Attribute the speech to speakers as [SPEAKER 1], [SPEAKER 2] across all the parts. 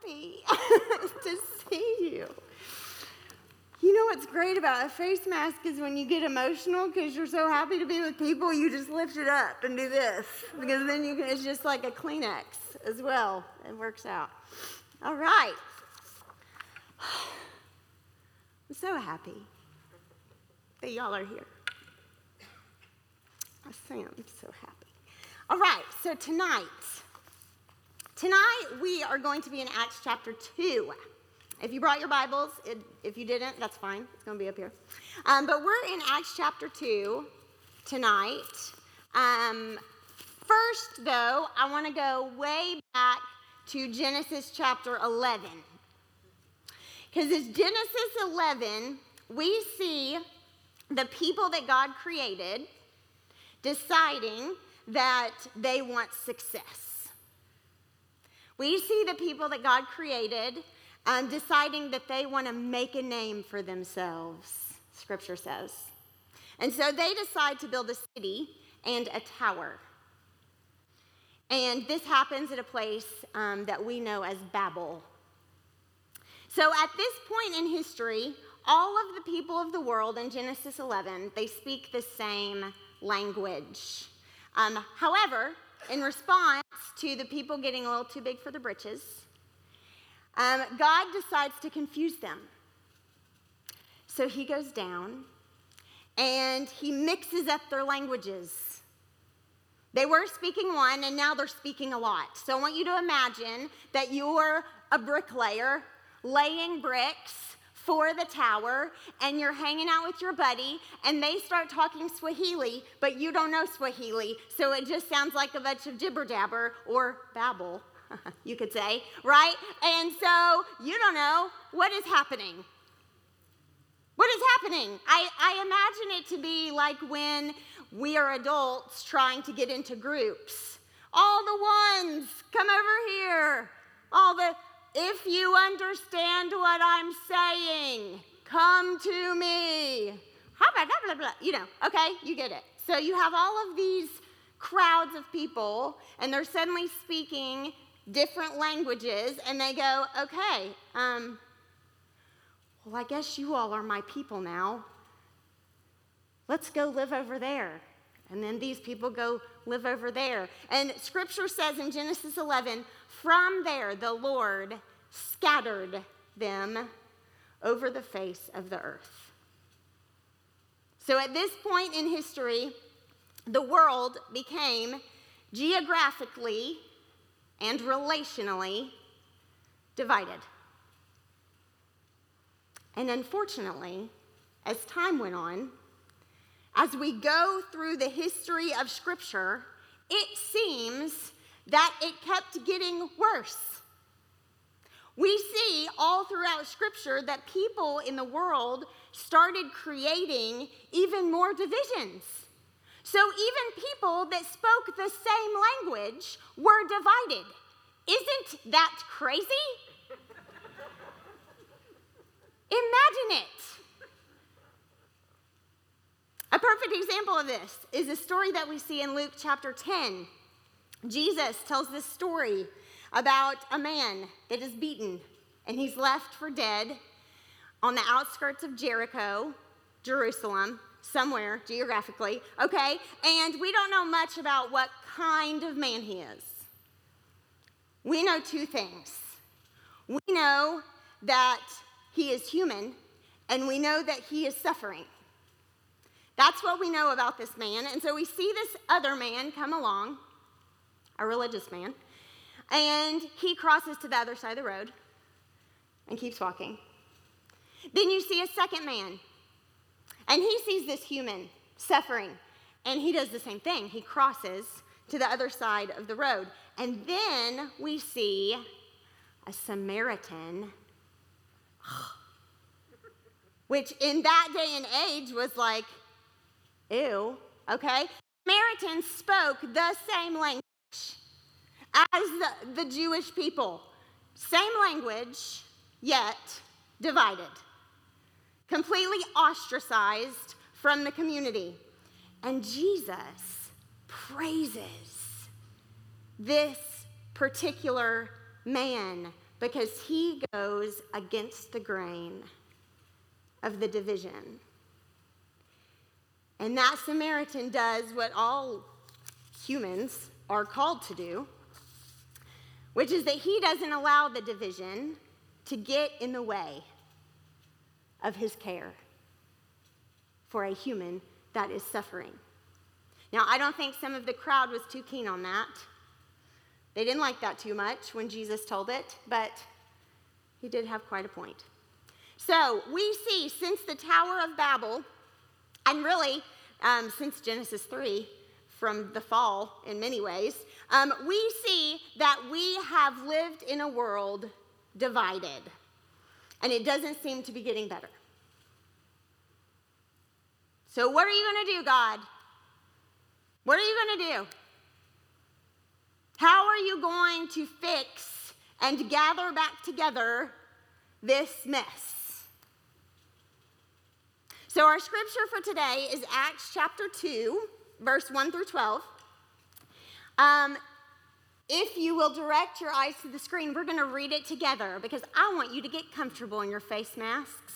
[SPEAKER 1] happy to see you. You know what's great about a face mask is when you get emotional because you're so happy to be with people, you just lift it up and do this because then you can, it's just like a Kleenex as well. It works out. All right. I'm so happy that y'all are here. I say I'm so happy. All right, so tonight, tonight we are going to be in Acts chapter 2. If you brought your Bibles, it, if you didn't, that's fine. It's going to be up here. Um, but we're in Acts chapter 2 tonight. Um, first, though, I want to go way back to Genesis chapter 11. Because in Genesis 11, we see the people that God created deciding that they want success. We see the people that God created um, deciding that they want to make a name for themselves, scripture says. And so they decide to build a city and a tower. And this happens at a place um, that we know as Babel. So at this point in history, all of the people of the world in Genesis 11, they speak the same language. Um, however, in response to the people getting a little too big for the britches, um, God decides to confuse them. So he goes down and he mixes up their languages. They were speaking one and now they're speaking a lot. So I want you to imagine that you're a bricklayer laying bricks for the tower and you're hanging out with your buddy and they start talking Swahili, but you don't know Swahili, so it just sounds like a bunch of jibber jabber or babble. you could say, right? And so you don't know what is happening. What is happening? I, I imagine it to be like when we are adults trying to get into groups. All the ones, come over here. All the, if you understand what I'm saying, come to me. Blah, blah, blah. You know, okay, you get it. So you have all of these crowds of people, and they're suddenly speaking different languages, and they go, okay, um, well, I guess you all are my people now. Let's go live over there. And then these people go live over there. And scripture says in Genesis 11, from there the Lord scattered them over the face of the earth. So at this point in history, the world became geographically and relationally divided. And unfortunately, as time went on, as we go through the history of Scripture, it seems that it kept getting worse. We see all throughout Scripture that people in the world started creating even more divisions. So even people that spoke the same language were divided. Isn't that crazy? Imagine it. A perfect example of this is a story that we see in Luke chapter 10. Jesus tells this story about a man that is beaten and he's left for dead on the outskirts of Jericho, Jerusalem somewhere geographically, okay? And we don't know much about what kind of man he is. We know two things. We know that he is human, and we know that he is suffering. That's what we know about this man. And so we see this other man come along, a religious man, and he crosses to the other side of the road and keeps walking. Then you see a second man and he sees this human suffering, and he does the same thing. He crosses to the other side of the road. And then we see a Samaritan, which in that day and age was like, ew, okay? Samaritans spoke the same language as the, the Jewish people. Same language, yet divided completely ostracized from the community. And Jesus praises this particular man because he goes against the grain of the division. And that Samaritan does what all humans are called to do, which is that he doesn't allow the division to get in the way of his care for a human that is suffering. Now, I don't think some of the crowd was too keen on that. They didn't like that too much when Jesus told it, but he did have quite a point. So, we see since the Tower of Babel, and really um, since Genesis 3, from the fall in many ways, um, we see that we have lived in a world divided, and it doesn't seem to be getting better. So, what are you going to do, God? What are you going to do? How are you going to fix and gather back together this mess? So, our scripture for today is Acts chapter 2, verse 1 through 12. Um, if you will direct your eyes to the screen, we're going to read it together because I want you to get comfortable in your face masks.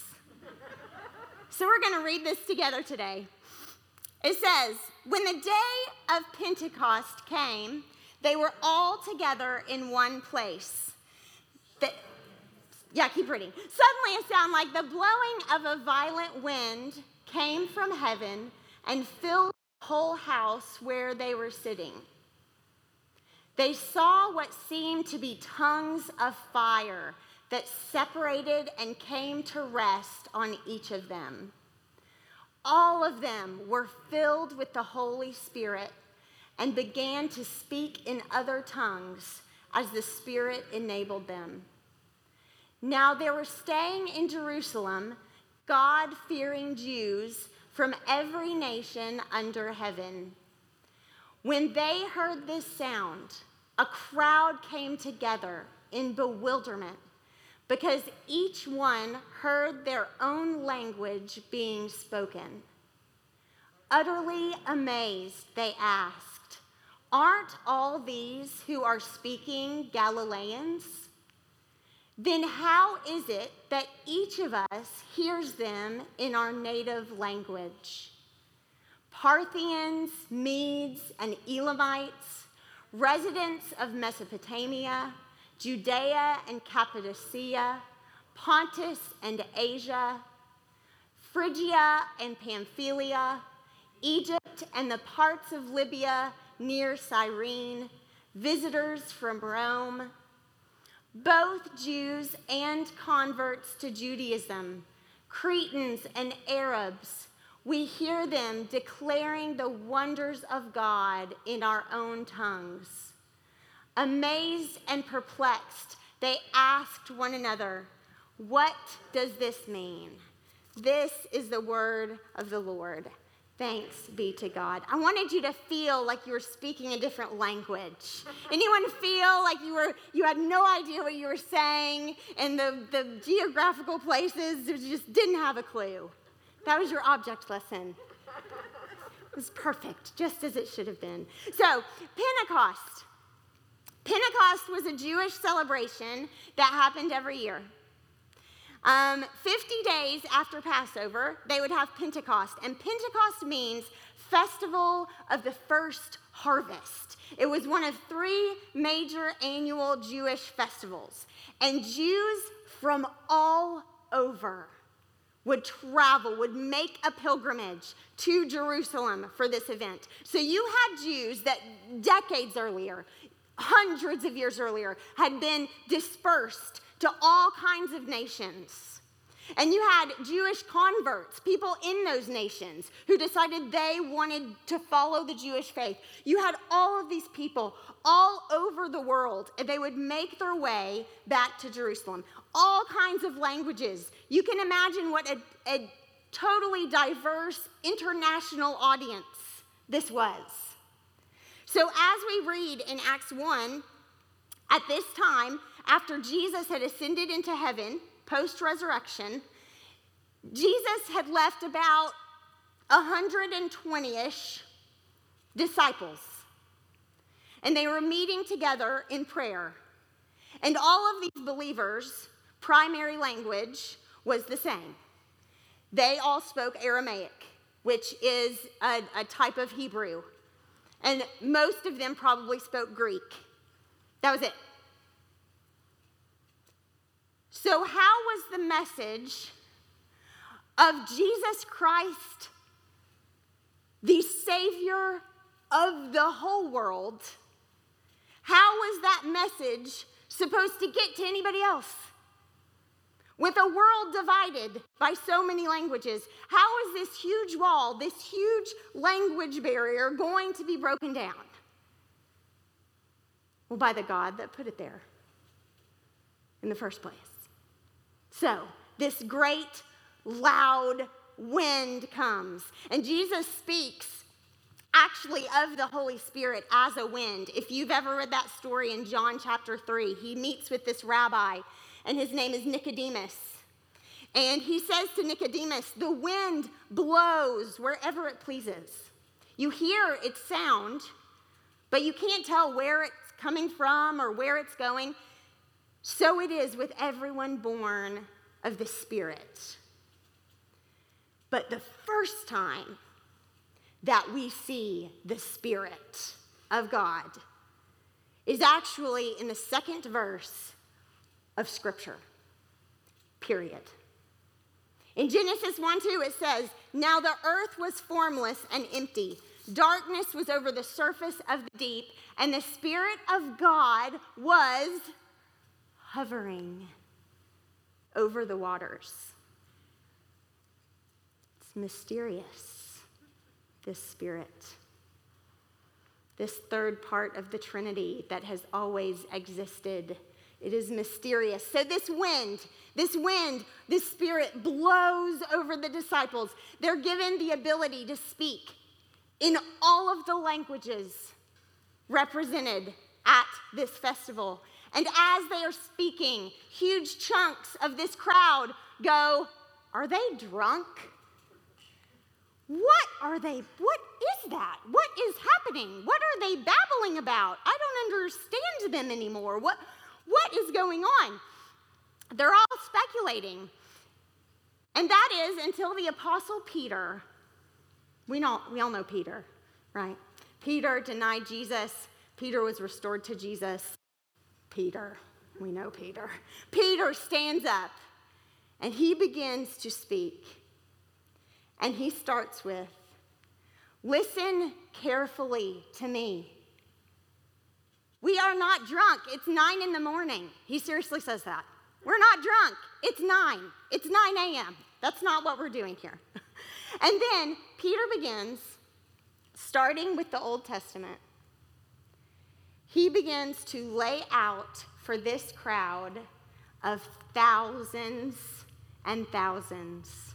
[SPEAKER 1] so, we're going to read this together today. It says, When the day of Pentecost came, they were all together in one place. The, yeah, keep reading. Suddenly, a sound like the blowing of a violent wind came from heaven and filled whole house where they were sitting. They saw what seemed to be tongues of fire that separated and came to rest on each of them. All of them were filled with the Holy Spirit and began to speak in other tongues as the Spirit enabled them. Now they were staying in Jerusalem, God fearing Jews from every nation under heaven. When they heard this sound, a crowd came together in bewilderment because each one heard their own language being spoken. Utterly amazed, they asked, Aren't all these who are speaking Galileans? Then how is it that each of us hears them in our native language? Parthians, Medes, and Elamites, residents of Mesopotamia, Judea and Cappadocia, Pontus and Asia, Phrygia and Pamphylia, Egypt and the parts of Libya near Cyrene, visitors from Rome, both Jews and converts to Judaism, Cretans and Arabs, we hear them declaring the wonders of God in our own tongues. Amazed and perplexed, they asked one another, What does this mean? This is the word of the Lord. Thanks be to God. I wanted you to feel like you were speaking a different language. Anyone feel like you were you had no idea what you were saying and the, the geographical places you just didn't have a clue? That was your object lesson. It was perfect, just as it should have been. So, Pentecost. Pentecost was a Jewish celebration that happened every year. Um, 50 days after Passover, they would have Pentecost. And Pentecost means Festival of the First Harvest. It was one of three major annual Jewish festivals. And Jews from all over would travel, would make a pilgrimage to Jerusalem for this event. So you had Jews that decades earlier, hundreds of years earlier, had been dispersed to all kinds of nations. And you had Jewish converts, people in those nations who decided they wanted to follow the Jewish faith. You had all of these people all over the world, and they would make their way back to Jerusalem. All kinds of languages. You can imagine what a, a totally diverse international audience this was. So, as we read in Acts 1, at this time, after Jesus had ascended into heaven, post resurrection, Jesus had left about 120 ish disciples. And they were meeting together in prayer. And all of these believers' primary language was the same. They all spoke Aramaic, which is a, a type of Hebrew. And most of them probably spoke Greek. That was it. So, how was the message of Jesus Christ, the Savior of the whole world, how was that message supposed to get to anybody else? With a world divided by so many languages, how is this huge wall, this huge language barrier going to be broken down? Well, by the God that put it there in the first place. So, this great, loud wind comes, and Jesus speaks actually of the Holy Spirit as a wind. If you've ever read that story in John chapter 3, he meets with this rabbi, and his name is Nicodemus. And he says to Nicodemus, The wind blows wherever it pleases. You hear its sound, but you can't tell where it's coming from or where it's going. So it is with everyone born of the Spirit. But the first time that we see the Spirit of God is actually in the second verse of Scripture, period. In Genesis 1 2, it says, Now the earth was formless and empty. Darkness was over the surface of the deep, and the Spirit of God was hovering over the waters. It's mysterious, this Spirit. This third part of the Trinity that has always existed. It is mysterious. So, this wind, this wind, this spirit blows over the disciples. They're given the ability to speak in all of the languages represented at this festival. And as they are speaking, huge chunks of this crowd go, Are they drunk? What are they? What is that? What is happening? What are they babbling about? I don't understand them anymore. What, what is going on? They're all speculating. And that is until the Apostle Peter, we, know, we all know Peter, right? Peter denied Jesus. Peter was restored to Jesus. Peter, we know Peter. Peter stands up and he begins to speak. And he starts with, Listen carefully to me. We are not drunk. It's nine in the morning. He seriously says that. We're not drunk. It's nine. It's 9 a.m. That's not what we're doing here. and then Peter begins, starting with the Old Testament, he begins to lay out for this crowd of thousands and thousands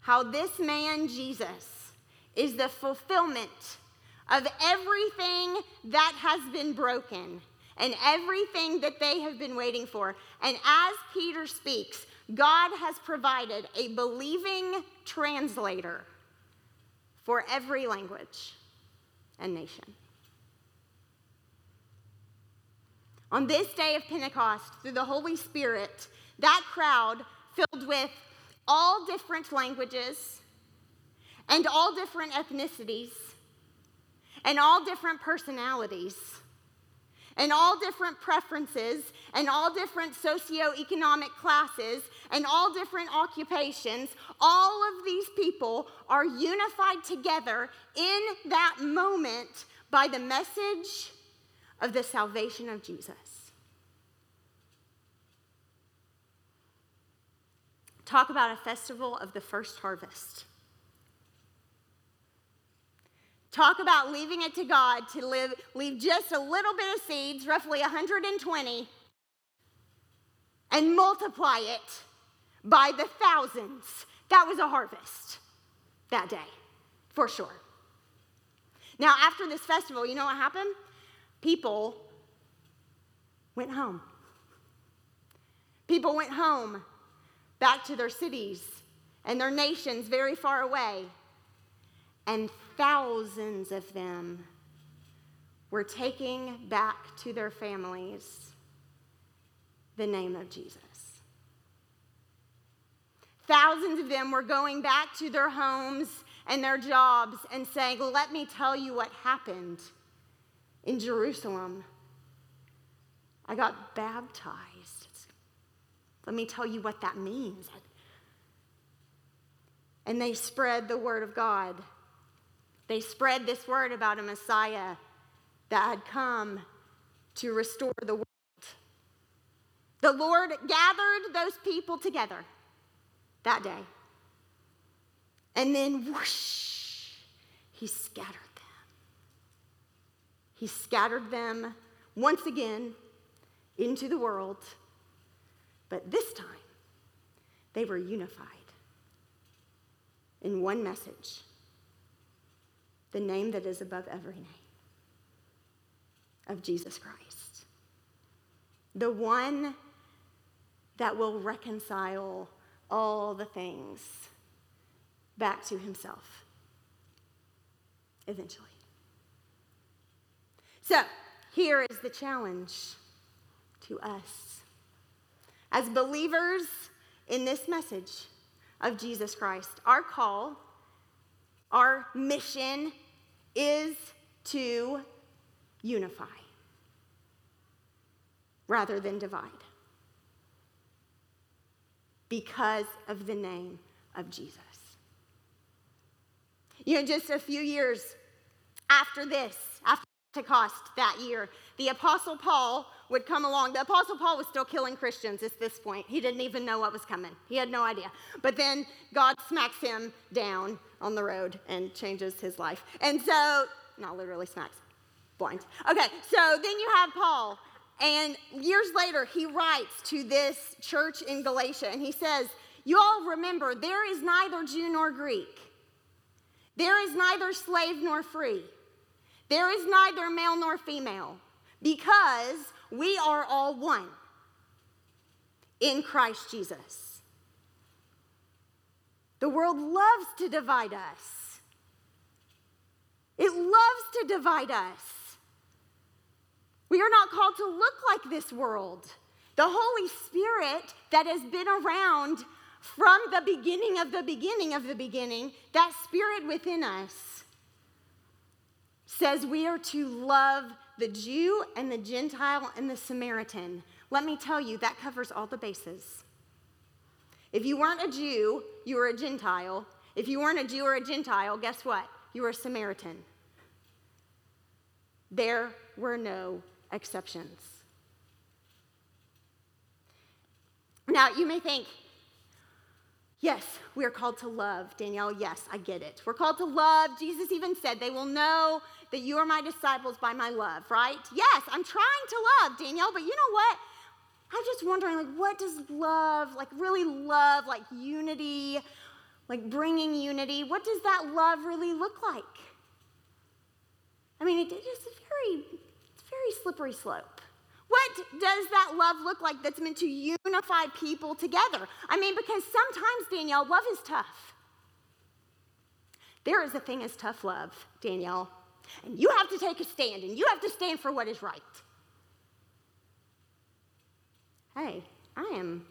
[SPEAKER 1] how this man, Jesus, is the fulfillment of everything that has been broken and everything that they have been waiting for. And as Peter speaks, God has provided a believing translator for every language and nation. On this day of Pentecost, through the Holy Spirit, that crowd filled with all different languages and all different ethnicities and all different personalities and all different preferences and all different socioeconomic classes and all different occupations, all of these people are unified together in that moment by the message of the salvation of Jesus. Talk about a festival of the first harvest. Talk about leaving it to God to live, leave just a little bit of seeds, roughly 120, and multiply it by the thousands. That was a harvest that day, for sure. Now, after this festival, you know what happened? People went home. People went home back to their cities and their nations very far away. And thousands of them were taking back to their families the name of Jesus. Thousands of them were going back to their homes and their jobs and saying, Let me tell you what happened in Jerusalem. I got baptized. Let me tell you what that means. And they spread the word of God. They spread this word about a Messiah that had come to restore the world. The Lord gathered those people together that day. And then whoosh, he scattered. He scattered them once again into the world. But this time, they were unified in one message the name that is above every name of Jesus Christ. The one that will reconcile all the things back to himself eventually. So, here is the challenge to us. As believers in this message of Jesus Christ, our call, our mission is to unify rather than divide because of the name of Jesus. You know, just a few years after this, after Pentecost that year, the Apostle Paul would come along. The Apostle Paul was still killing Christians at this point. He didn't even know what was coming, he had no idea. But then God smacks him down on the road and changes his life. And so, not literally smacks, blind. Okay, so then you have Paul. And years later, he writes to this church in Galatia, and he says, You all remember, there is neither Jew nor Greek, there is neither slave nor free, there is neither male nor female, because we are all one in Christ Jesus. The world loves to divide us. It loves to divide us. We are not called to look like this world. The Holy Spirit that has been around from the beginning of the beginning of the beginning, that spirit within us says we are to love the Jew and the Gentile and the Samaritan. Let me tell you, that covers all the bases. If you weren't a Jew, you were a Gentile. If you weren't a Jew or a Gentile, guess what? You were a Samaritan. There were no exceptions. Now, you may think, yes, we are called to love. Danielle, yes, I get it. We're called to love. Jesus even said, they will know that you are my disciples by my love, right? Yes, I'm trying to love, Danielle, but you know what? I'm just wondering, like, what does love, like, really love, like unity, like bringing unity, what does that love really look like? I mean, it, it's very very slippery slope. What does that love look like that's meant to unify people together? I mean, because sometimes, Danielle, love is tough. There is a thing as tough love, Danielle, and you have to take a stand and you have to stand for what is right. Hey, I am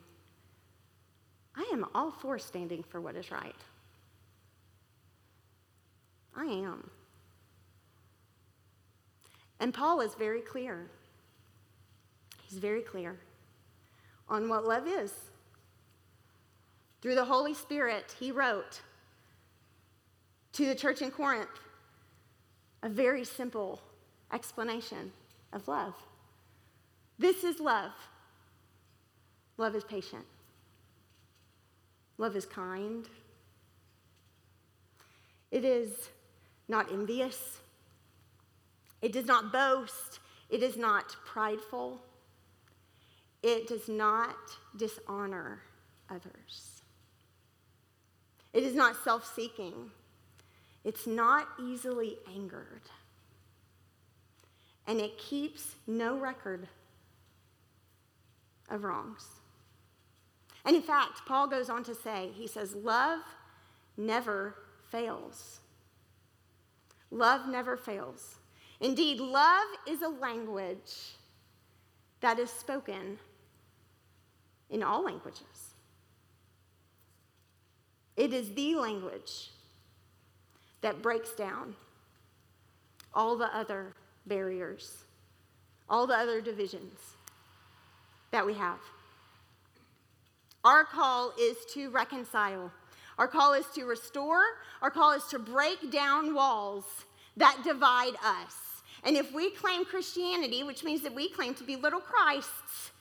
[SPEAKER 1] I am all for standing for what is right. I am. And Paul is very clear. He's very clear on what love is. Through the Holy Spirit, he wrote to the church in Corinth a very simple explanation of love. This is love. Love is patient. Love is kind. It is not envious. It does not boast. It is not prideful. It does not dishonor others. It is not self seeking. It's not easily angered. And it keeps no record of wrongs. And in fact, Paul goes on to say, he says, love never fails. Love never fails. Indeed, love is a language that is spoken in all languages. It is the language that breaks down all the other barriers, all the other divisions that we have. Our call is to reconcile. Our call is to restore. Our call is to break down walls that divide us. And if we claim Christianity, which means that we claim to be little Christs,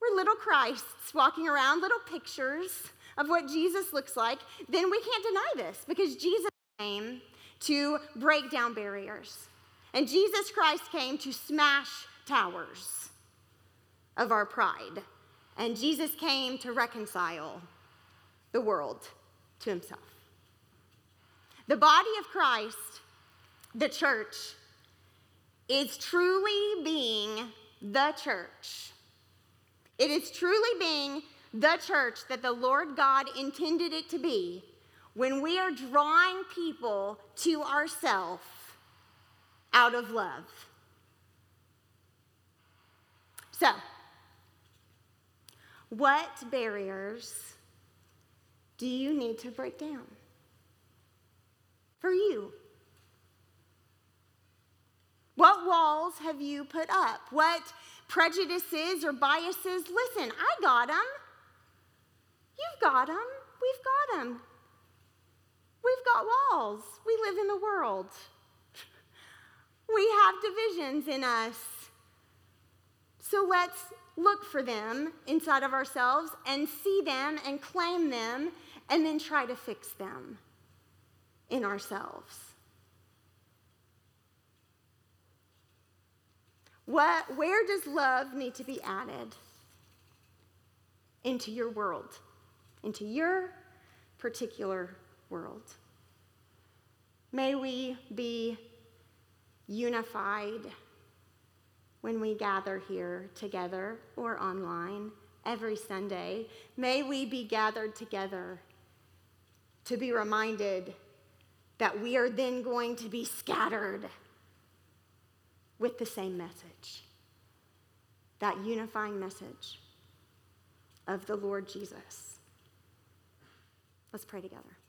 [SPEAKER 1] we're little Christs walking around, little pictures of what Jesus looks like, then we can't deny this because Jesus came to break down barriers. And Jesus Christ came to smash towers of our pride. And Jesus came to reconcile the world to himself. The body of Christ, the church, is truly being the church. It is truly being the church that the Lord God intended it to be when we are drawing people to ourselves out of love. So, what barriers do you need to break down? For you. What walls have you put up? What prejudices or biases? Listen, I got them. You've got them. We've got them. We've got walls. We live in the world. We have divisions in us. So let's look for them inside of ourselves and see them and claim them and then try to fix them in ourselves. What, where does love need to be added into your world, into your particular world? May we be unified when we gather here together or online every Sunday. May we be gathered together to be reminded that we are then going to be scattered with the same message that unifying message of the Lord Jesus. Let's pray together.